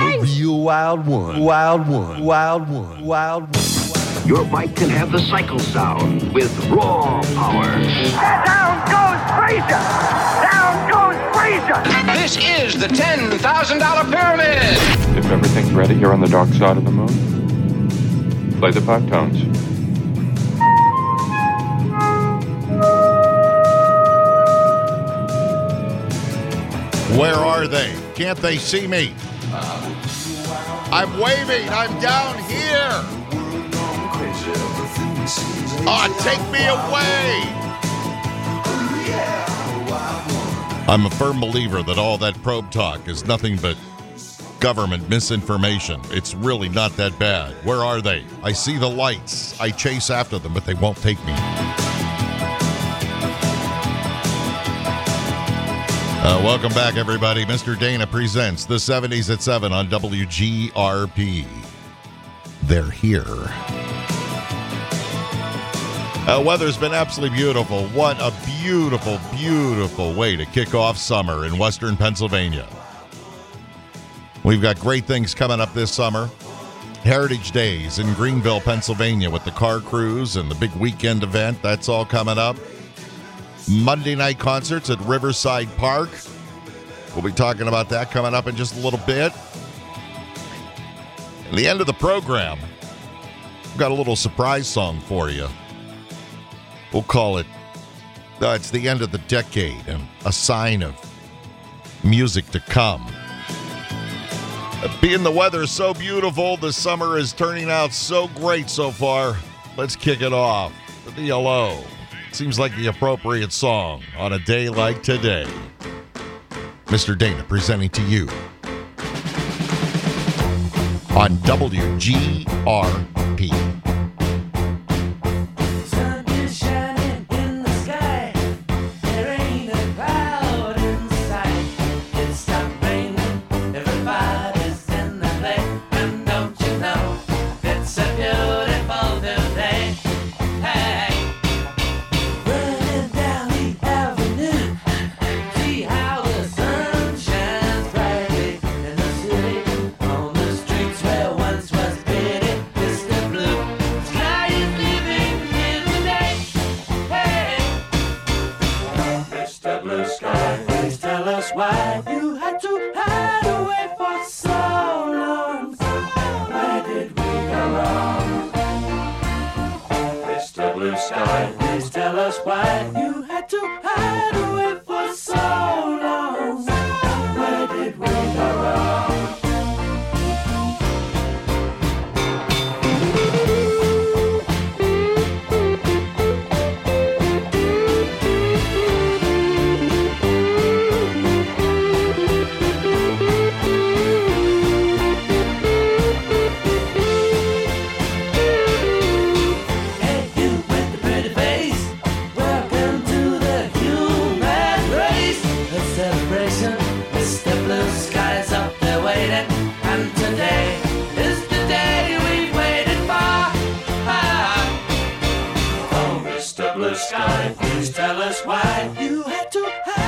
I'm a real wild one. Wild one. Wild one. Wild one. Your bike can have the cycle sound with raw power. Down goes Frazier! Down goes Frazier! This is the $10,000 pyramid. If everything's ready, you're on the dark side of the moon. Play the five tones. Where are they? Can't they see me? I'm waving. I'm down here. Ah, take me away. I'm a firm believer that all that probe talk is nothing but government misinformation. It's really not that bad. Where are they? I see the lights. I chase after them, but they won't take me. Uh, welcome back, everybody. Mr. Dana presents the 70s at 7 on WGRP. They're here. Uh, weather's been absolutely beautiful. What a beautiful, beautiful way to kick off summer in western Pennsylvania. We've got great things coming up this summer. Heritage Days in Greenville, Pennsylvania, with the car cruise and the big weekend event. That's all coming up. Monday night concerts at Riverside Park. We'll be talking about that coming up in just a little bit. At the end of the program, we've got a little surprise song for you. We'll call it, uh, it's the end of the decade and a sign of music to come. Uh, Being the weather so beautiful, the summer is turning out so great so far. Let's kick it off with the yellow. Seems like the appropriate song on a day like today. Mr. Dana presenting to you on WGRP. Blue Sky, please tell us why you had to hide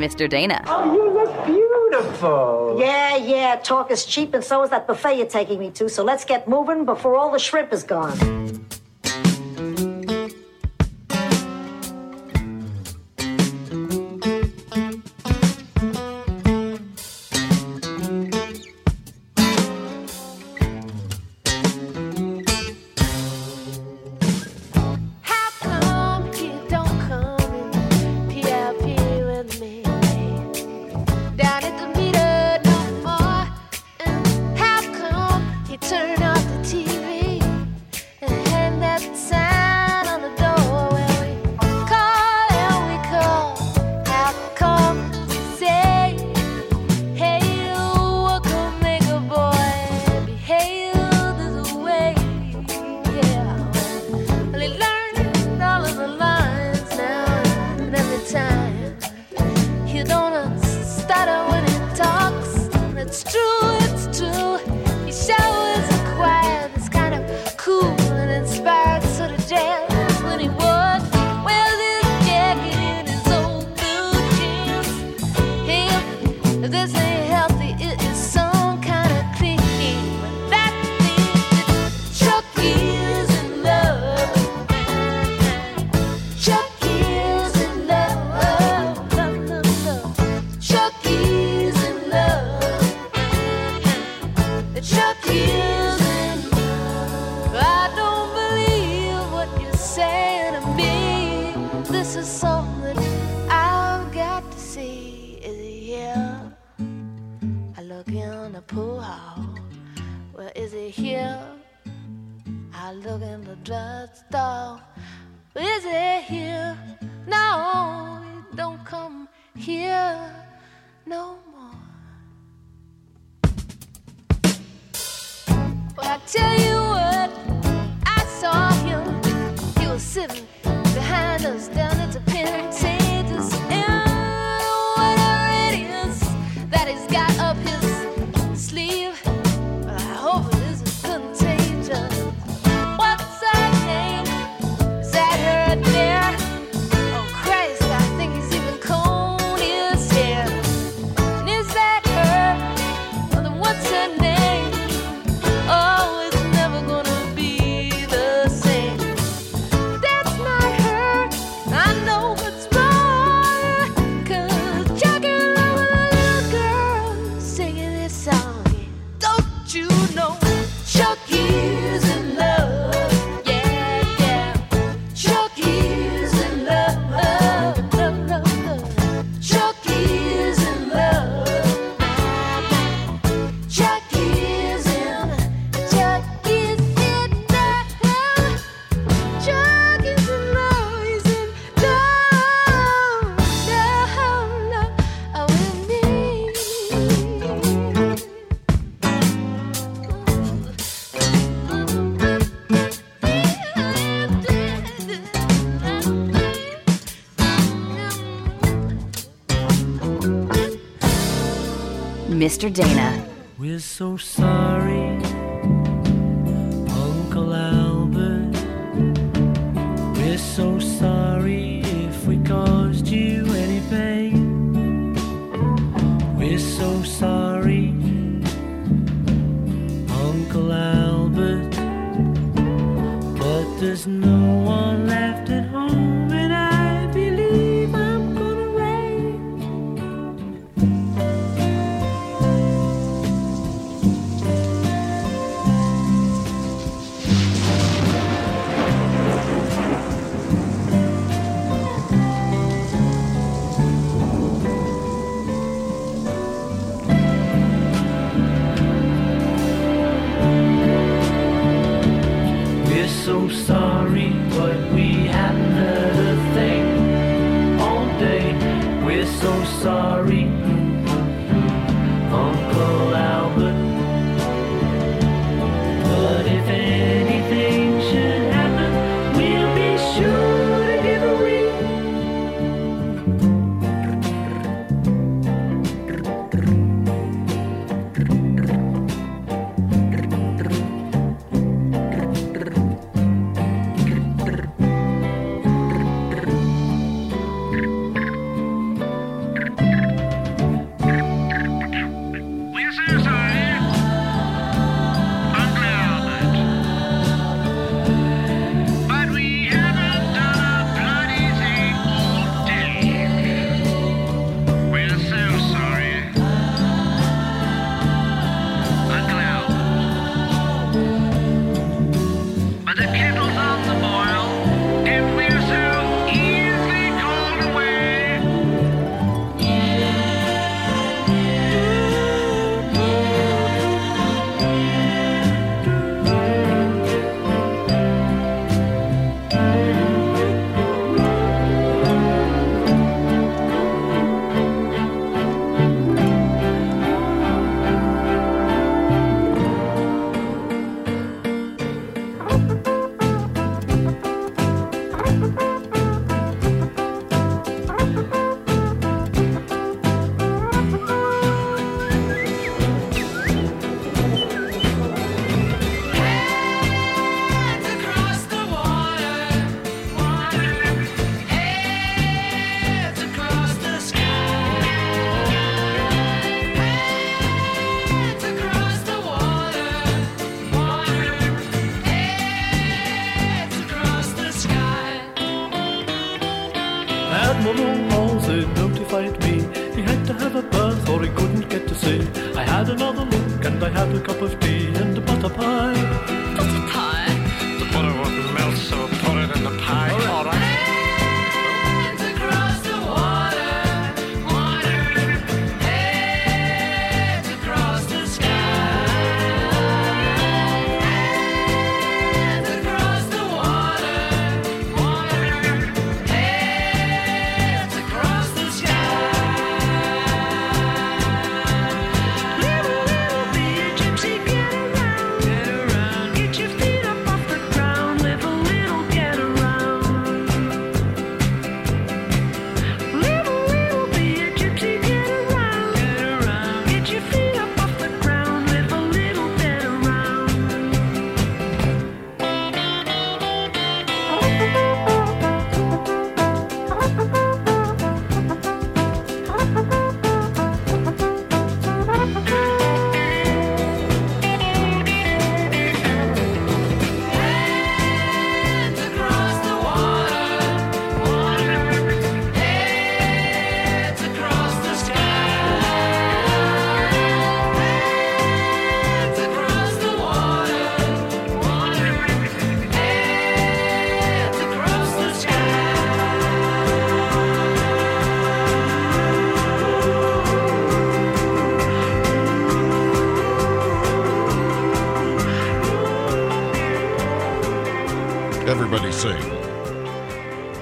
Mr. Dana. Oh, you look beautiful. Yeah, yeah. Talk is cheap, and so is that buffet you're taking me to. So let's get moving before all the shrimp is gone. Mr. Dana. We're so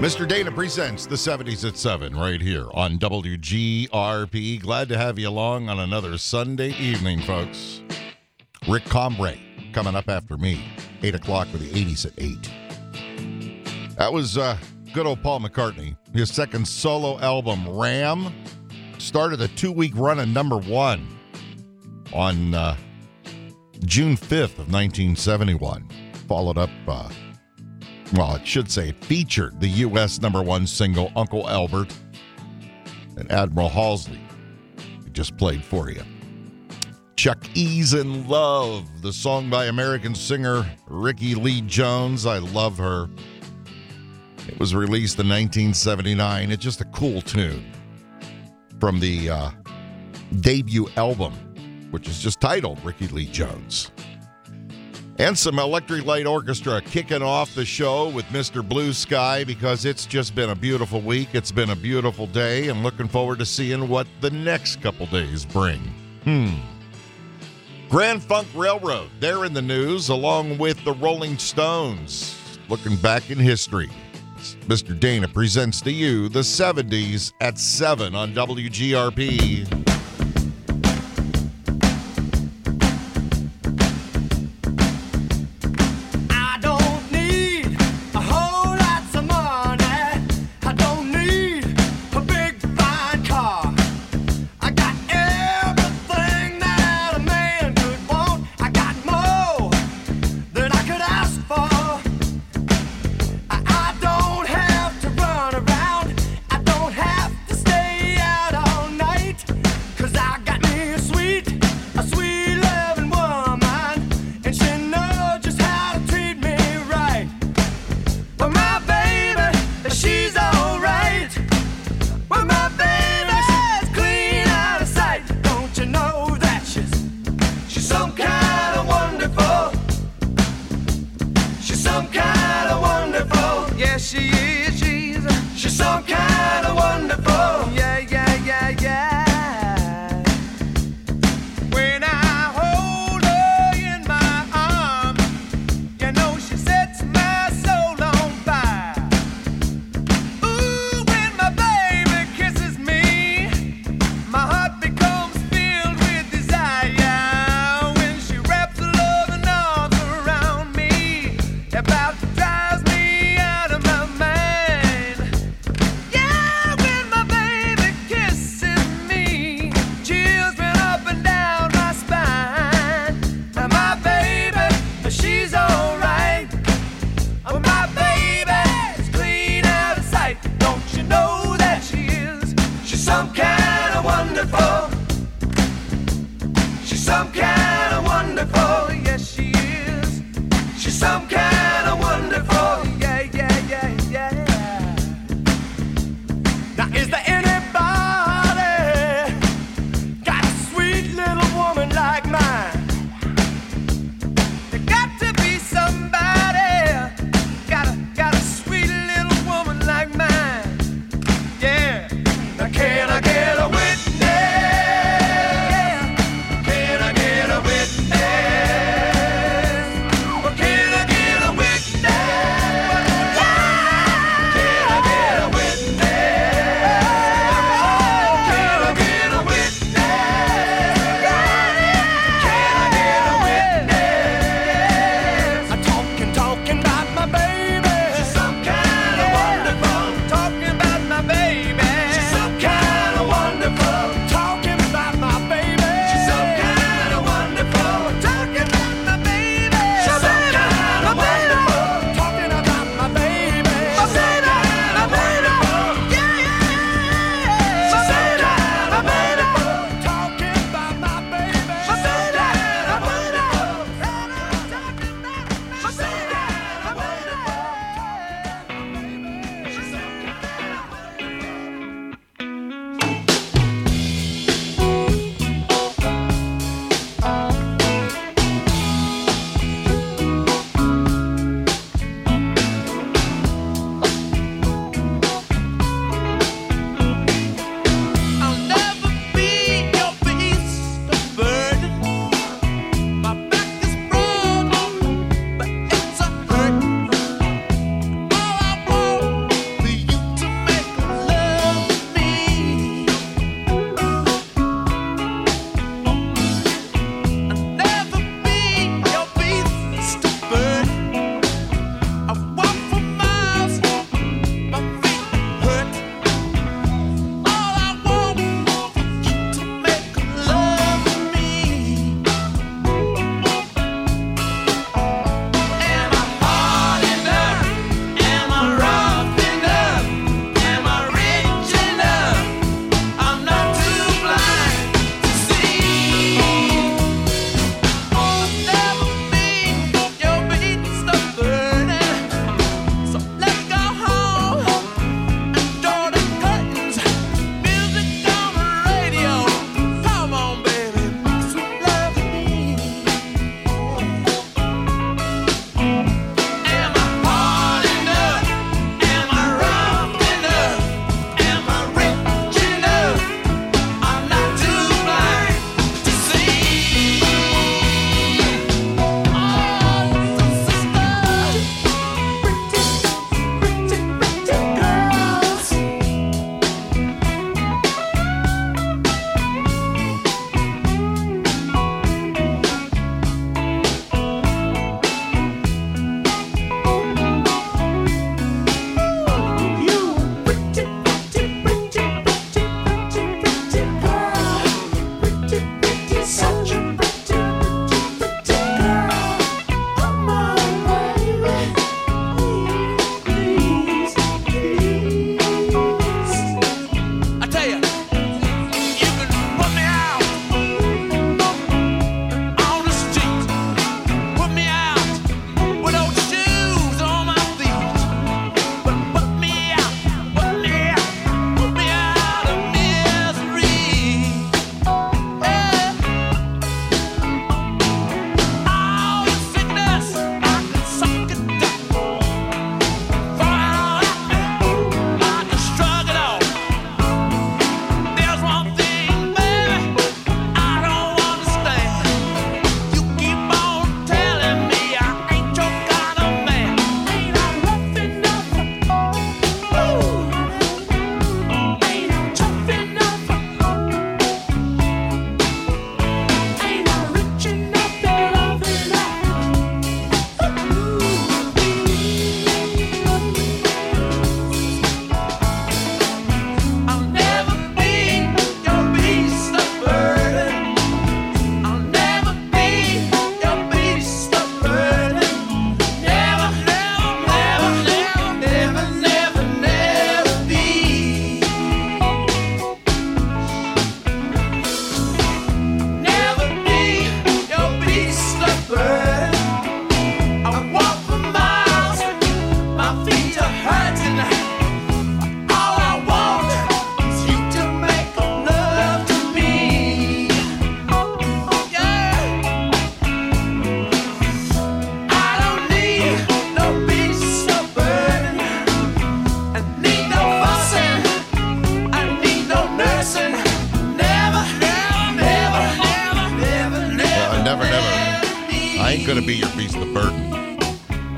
Mr. Dana presents the 70s at 7 right here on WGRP. Glad to have you along on another Sunday evening, folks. Rick Combre coming up after me, 8 o'clock with the 80s at 8. That was uh, good old Paul McCartney. His second solo album, Ram, started a two week run at number one on uh, June 5th of 1971. Followed up. Uh, well, it should say featured the U.S. number one single, Uncle Albert, and Admiral Halsey. We just played for you. Chuck E's in Love, the song by American singer Rickie Lee Jones. I love her. It was released in 1979. It's just a cool tune from the uh, debut album, which is just titled Rickie Lee Jones. And some Electric Light Orchestra kicking off the show with Mr. Blue Sky because it's just been a beautiful week. It's been a beautiful day, and looking forward to seeing what the next couple days bring. Hmm. Grand Funk Railroad, they're in the news along with the Rolling Stones. Looking back in history, Mr. Dana presents to you the 70s at 7 on WGRP.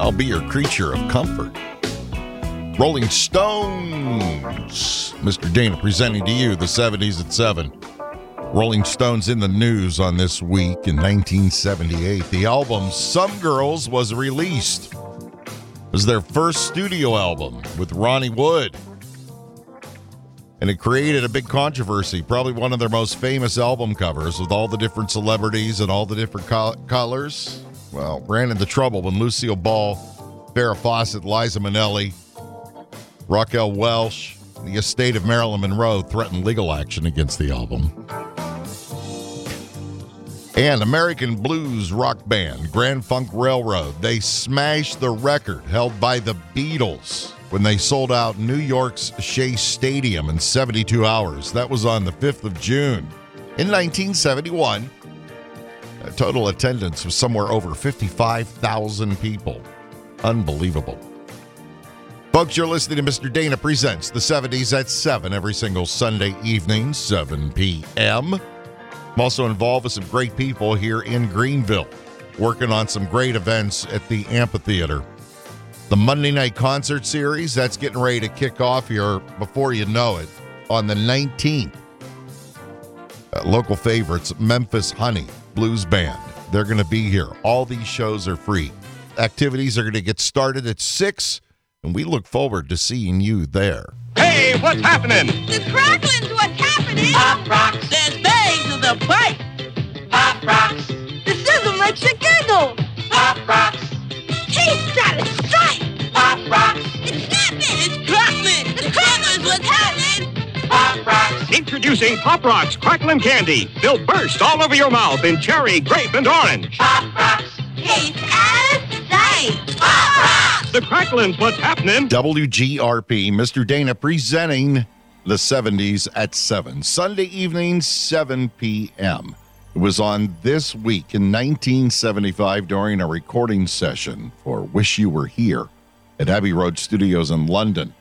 I'll be your creature of comfort. Rolling Stones. Mr. Dana presenting to you the 70s at 7. Rolling Stones in the news on this week in 1978. The album Some Girls was released. It was their first studio album with Ronnie Wood. And it created a big controversy, probably one of their most famous album covers with all the different celebrities and all the different col- colors. Well, ran into trouble when Lucille Ball, Farrah Fawcett, Liza Minnelli, Raquel Welch, the estate of Marilyn Monroe threatened legal action against the album. And American blues rock band Grand Funk Railroad, they smashed the record held by the Beatles when they sold out New York's Shea Stadium in 72 hours. That was on the 5th of June. In 1971, a total attendance was somewhere over 55,000 people. Unbelievable. Folks, you're listening to Mr. Dana Presents the 70s at 7 every single Sunday evening, 7 p.m. I'm also involved with some great people here in Greenville, working on some great events at the amphitheater. The Monday night concert series, that's getting ready to kick off here before you know it on the 19th. Uh, local favorites, Memphis Honey Blues Band. They're going to be here. All these shows are free. Activities are going to get started at 6, and we look forward to seeing you there. Hey, what's happening? The crackling's what's happening. Pop rocks. There's bangs to the pipe. Pop rocks. The sizzle makes you giggle. Pop rocks. He's got a strike. Pop rocks. Introducing Pop Rocks Cracklin' Candy. They'll burst all over your mouth in cherry, grape, and orange. Pop rocks. Taste as sight. Pop rocks. The Cracklin's what's happening. WGRP, Mr. Dana presenting the 70s at 7. Sunday evening, 7 p.m. It was on this week in 1975 during a recording session for Wish You Were Here at Abbey Road Studios in London.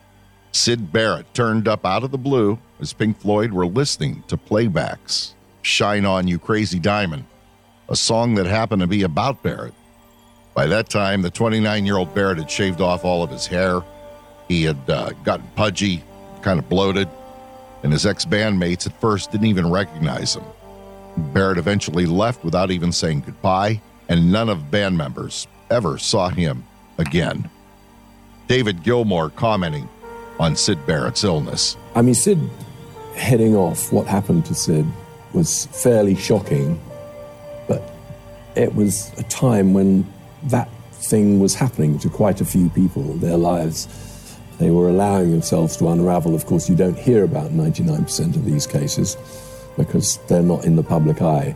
Syd Barrett turned up out of the blue as Pink Floyd were listening to playbacks. Shine On You Crazy Diamond, a song that happened to be about Barrett. By that time, the 29 year old Barrett had shaved off all of his hair. He had uh, gotten pudgy, kind of bloated, and his ex bandmates at first didn't even recognize him. Barrett eventually left without even saying goodbye, and none of band members ever saw him again. David Gilmour commenting on Syd Barrett's illness. I mean, Syd heading off, what happened to Syd was fairly shocking, but it was a time when that thing was happening to quite a few people, their lives. They were allowing themselves to unravel. Of course, you don't hear about 99% of these cases because they're not in the public eye.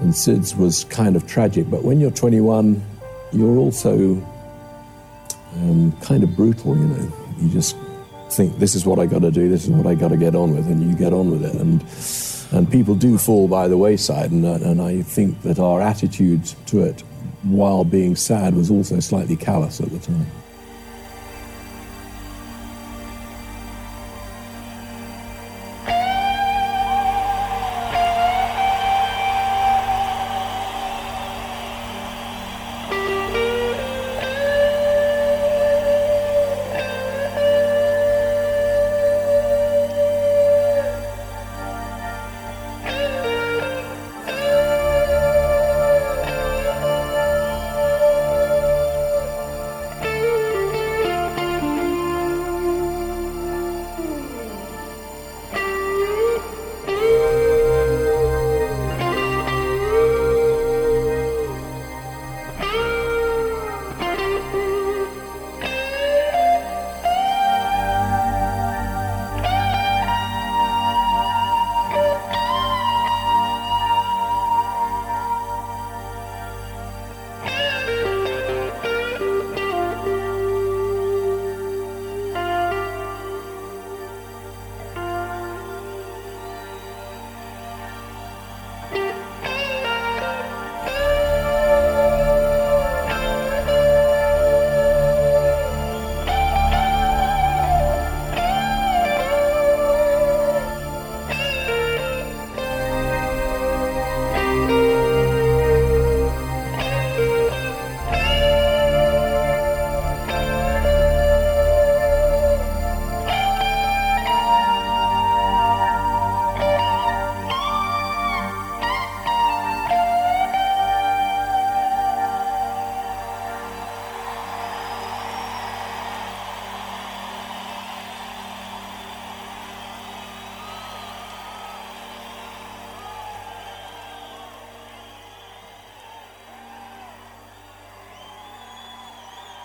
And Syd's was kind of tragic, but when you're 21, you're also um, kind of brutal, you know. You just think this is what I got to do, this is what I got to get on with, and you get on with it. And and people do fall by the wayside, and uh, and I think that our attitude to it, while being sad, was also slightly callous at the time.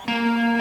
Bye.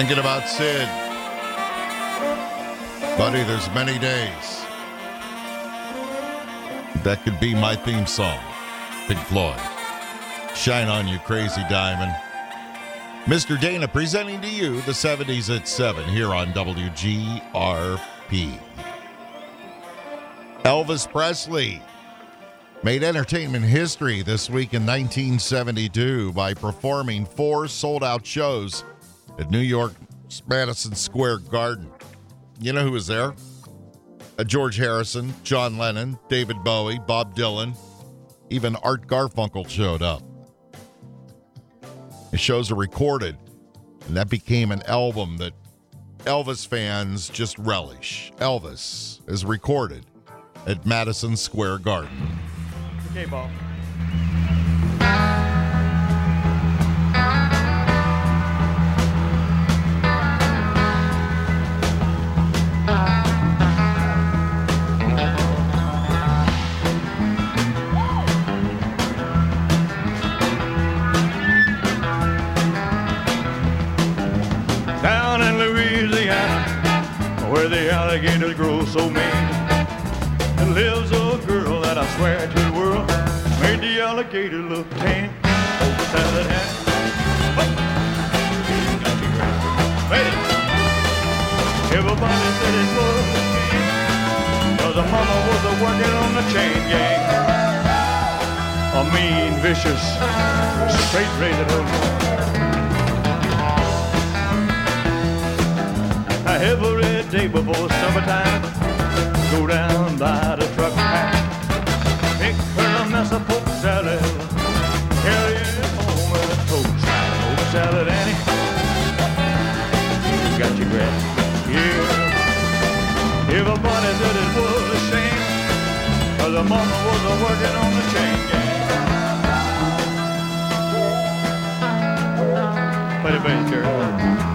Thinking about Syd. Buddy, there's many days. That could be my theme song. Pink Floyd. Shine on you, crazy diamond. Mr. Dana presenting to you the 70s at 7 here on WGRP. Elvis Presley made entertainment history this week in 1972 by performing four sold out shows at New York Madison Square Garden. You know who was there? Uh, George Harrison, John Lennon, David Bowie, Bob Dylan, even Art Garfunkel showed up. The shows are recorded, and that became an album that Elvis fans just relish. Elvis is recorded at Madison Square Garden. Okay, Bob. Alligator look. Oh, salad hat. Everybody said it was cause her mama was a working on the chain gang. A mean, vicious, straight razor hook. Every day before summertime, go down by the truck salad, carry it home with toast. Poke salad, Annie, you got your grass. Yeah, everybody said it was a shame, cause her mama was a working on the chain gang. Play the bass, Jerry.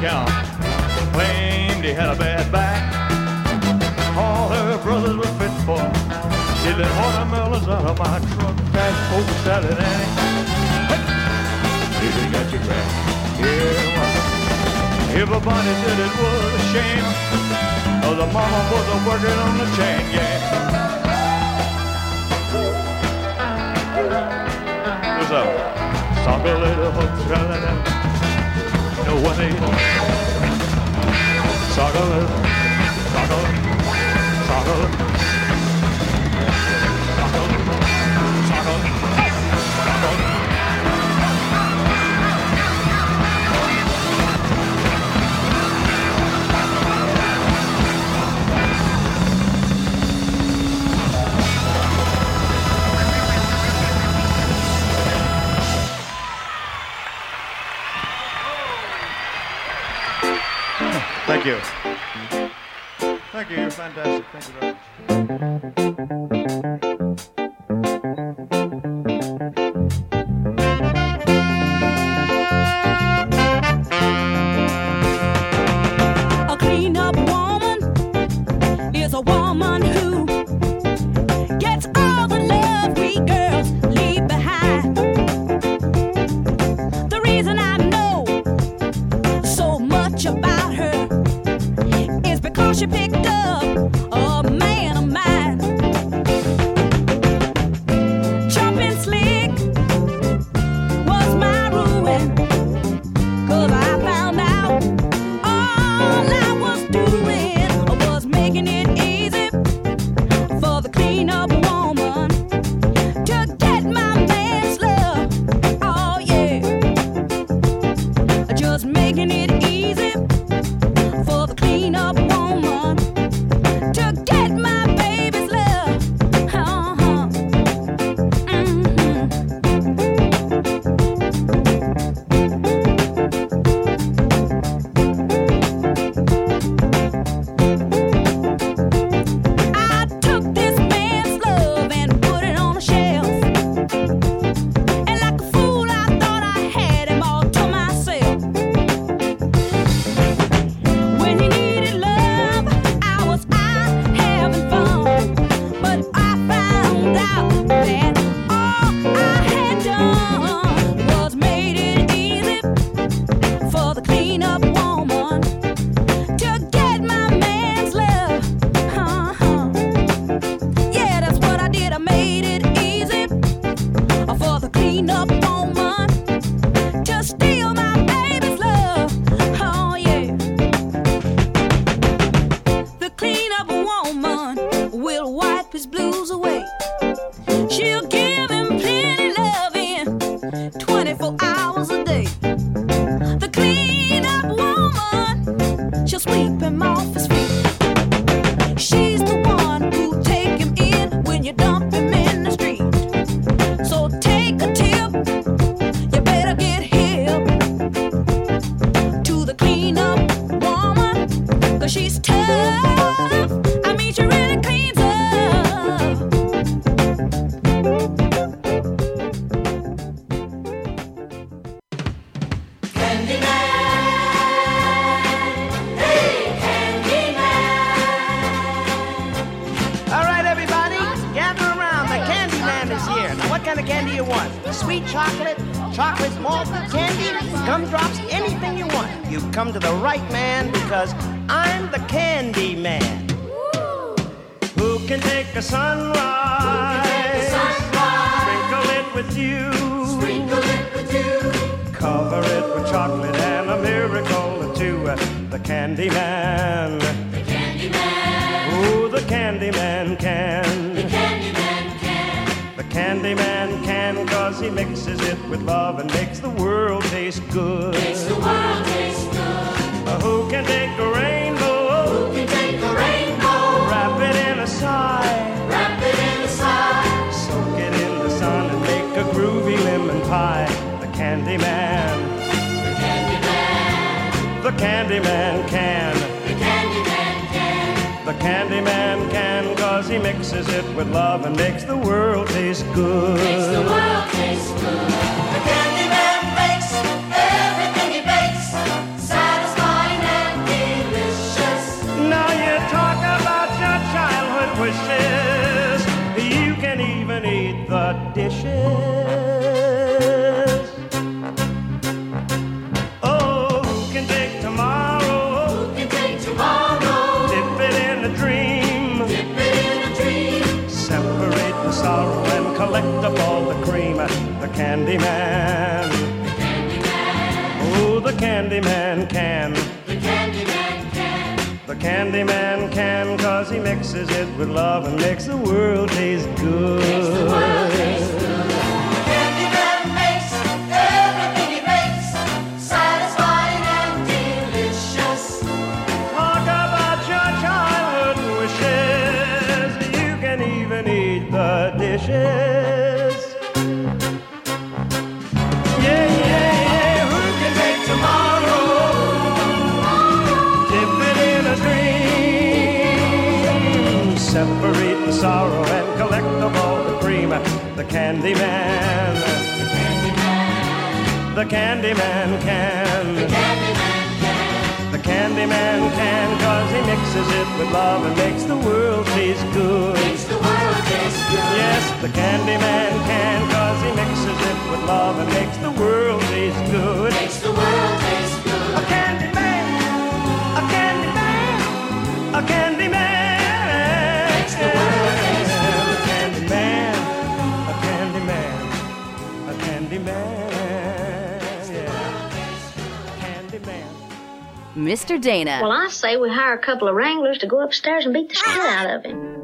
Count. Claimed he had a bad back. All her brothers were fit for stealing watermelons out of my truck. Fast folk salad, Annie. Hey, you got your grass. Yeah, everybody said it was a shame. Cause the mama was a working on the chain gang. What's up? Sock a little hook salad. No one ain't. Thank you. You're fantastic. Thank you very much. Candy Man can. The Candy Man can. The Candy Man can cause he mixes it with love and makes the world taste good. Makes the world taste good. who can take a rainbow? Who can take a rainbow? Wrap it in a sigh. Wrap it in a sigh. Soak it in the sun and make a groovy lemon pie. The Candy Man. The Candy Man. The Candy Man can. The Candy Man can. The Candy Man can he mixes it with love and makes the world taste good. Makes the world taste good. The Candy Man can. The Candy Man can. The Candy Man can, cause he mixes it with love and makes the world taste good. Makes the world taste good. The Candy Man. The Candy Man can. The Candy Man can. The Candy Man can, cause he mixes it with love and makes the world taste good. Makes the world taste good. Yes, the Candy Man can, cause he mixes it with love and makes the world taste good. Makes the world taste good. A Candy Man, a Candy Man, a Candy Man. Mr. Dana. Well, I say we hire a couple of wranglers to go upstairs and beat the shit out of him.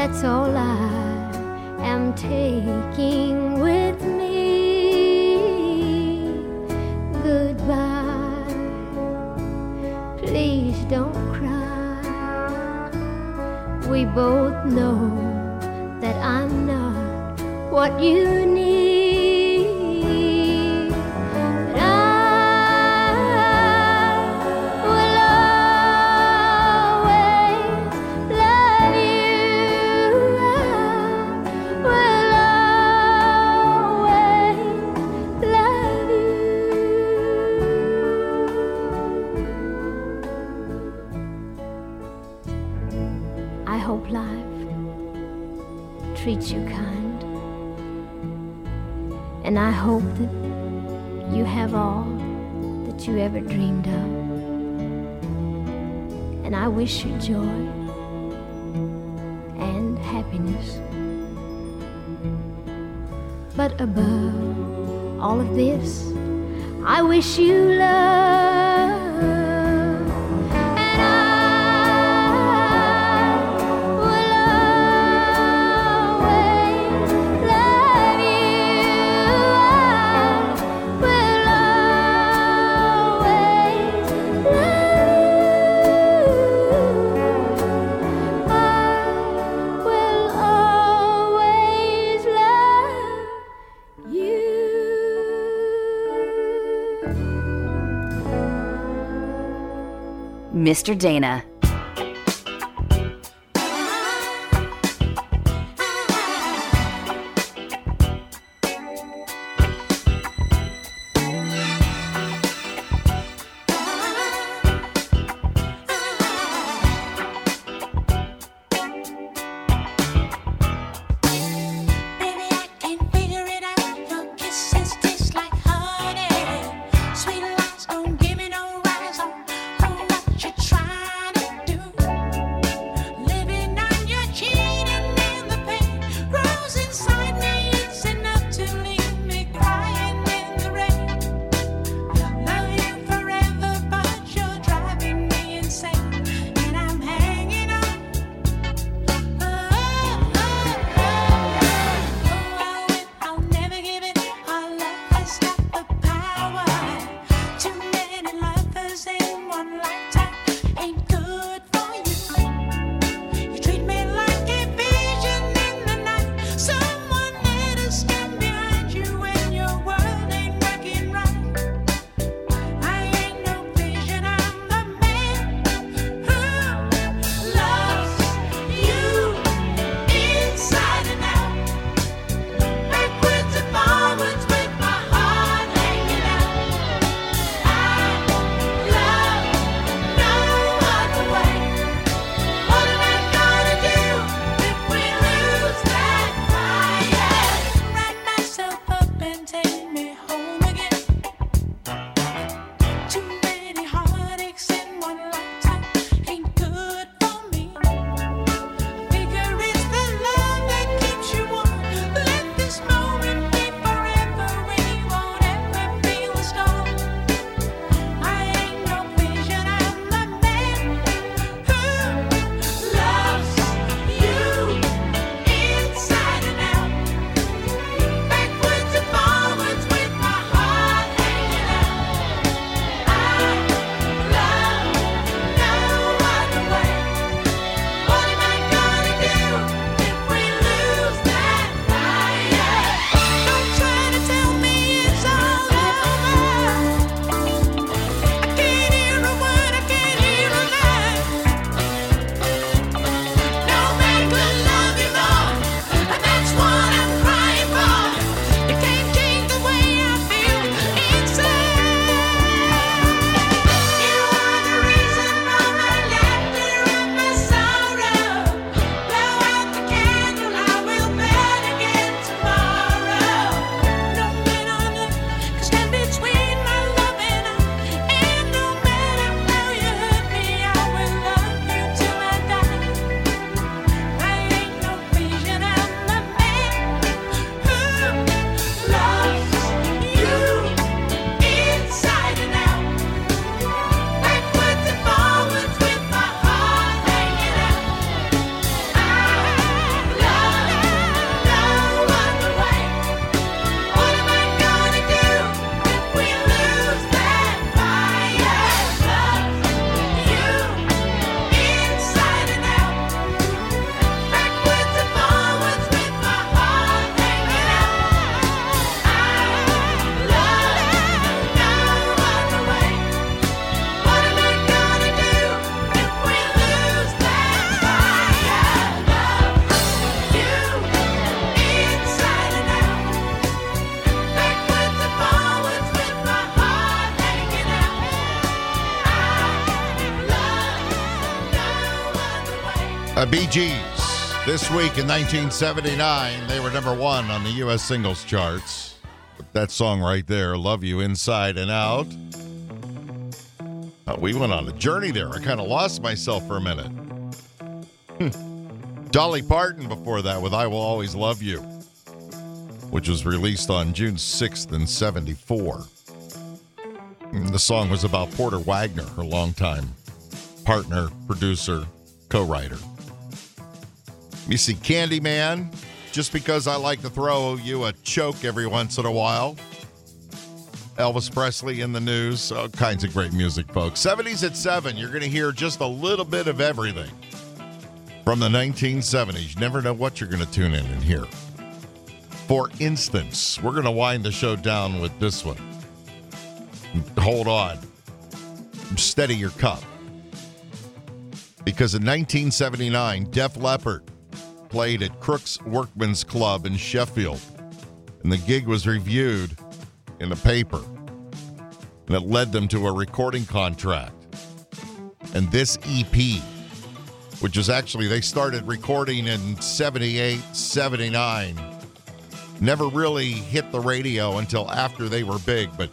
That's all I am taking with me. Goodbye. Please don't cry. We both know that I'm not what you need. hope that you have all that you ever dreamed of. And I wish you joy and happiness. But above all of this, I wish you love. Mr. Dana. Bee Gees. This week in 1979, they were number one on the U.S. singles charts. That song right there, Love You Inside and Out. Uh, we went on a journey there. I kind of lost myself for a minute. Hmm. Dolly Parton before that with I Will Always Love You, which was released on June 6th in 74. And the song was about Porter Wagoner, her longtime partner, producer, co writer. You see Candyman, just because I like to throw you a choke every once in a while. Elvis Presley in the news, all kinds of great music, folks. 70s at 7, you're going to hear just a little bit of everything from the 1970s. You never know what you're going to tune in and hear. For instance, we're going to wind the show down with this one. Hold on. Steady your cup. Because in 1979, Def Leppard played at Crookes Workman's Club in Sheffield. And the gig was reviewed in the paper. And it led them to a recording contract. And this EP, which is actually, they started recording in 78, 79, never really hit the radio until after they were big. But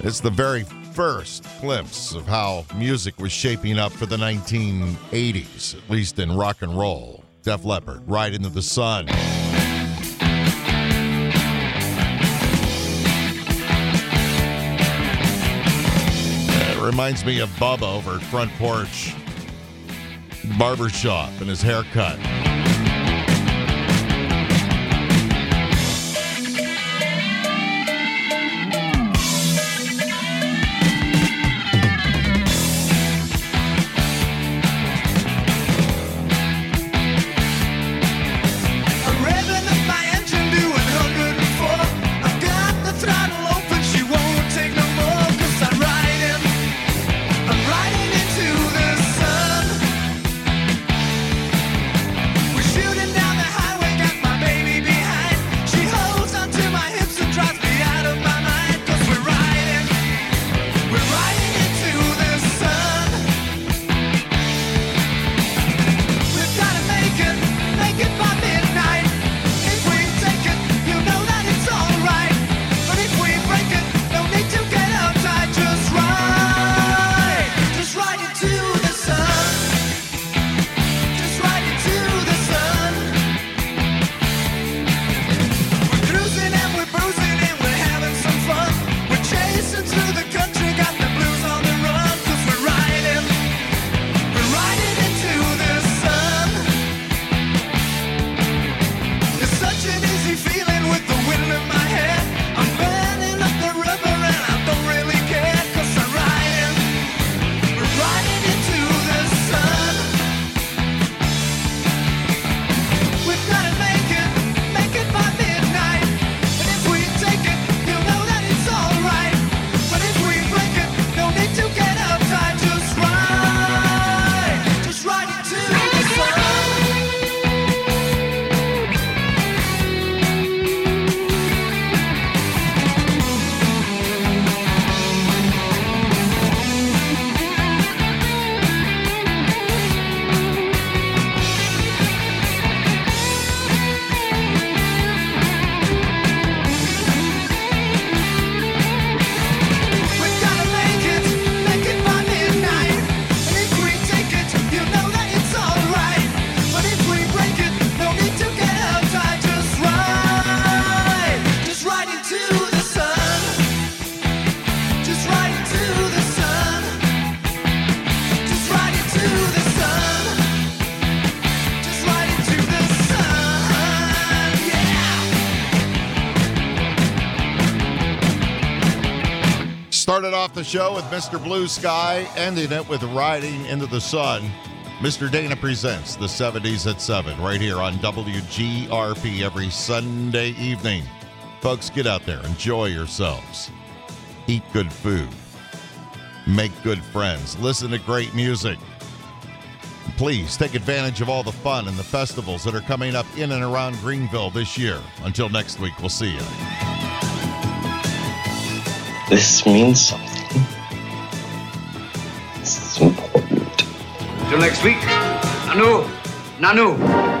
it's the very first glimpse of how music was shaping up for the 1980s, at least in rock and roll. Def Leppard, Ride into the Sun. It reminds me of Bubba over at Front Porch Barbershop and his haircut. Mr. Blue Sky, ending it with Riding into the Sun. Mr. Dana presents the 70s at 7 right here on WGRP every Sunday evening. Folks, get out there, enjoy yourselves, eat good food, make good friends, listen to great music. Please take advantage of all the fun and the festivals that are coming up in and around Greenville this year. Until next week, we'll see you. This means something. Till next week. Nanu. Nanu.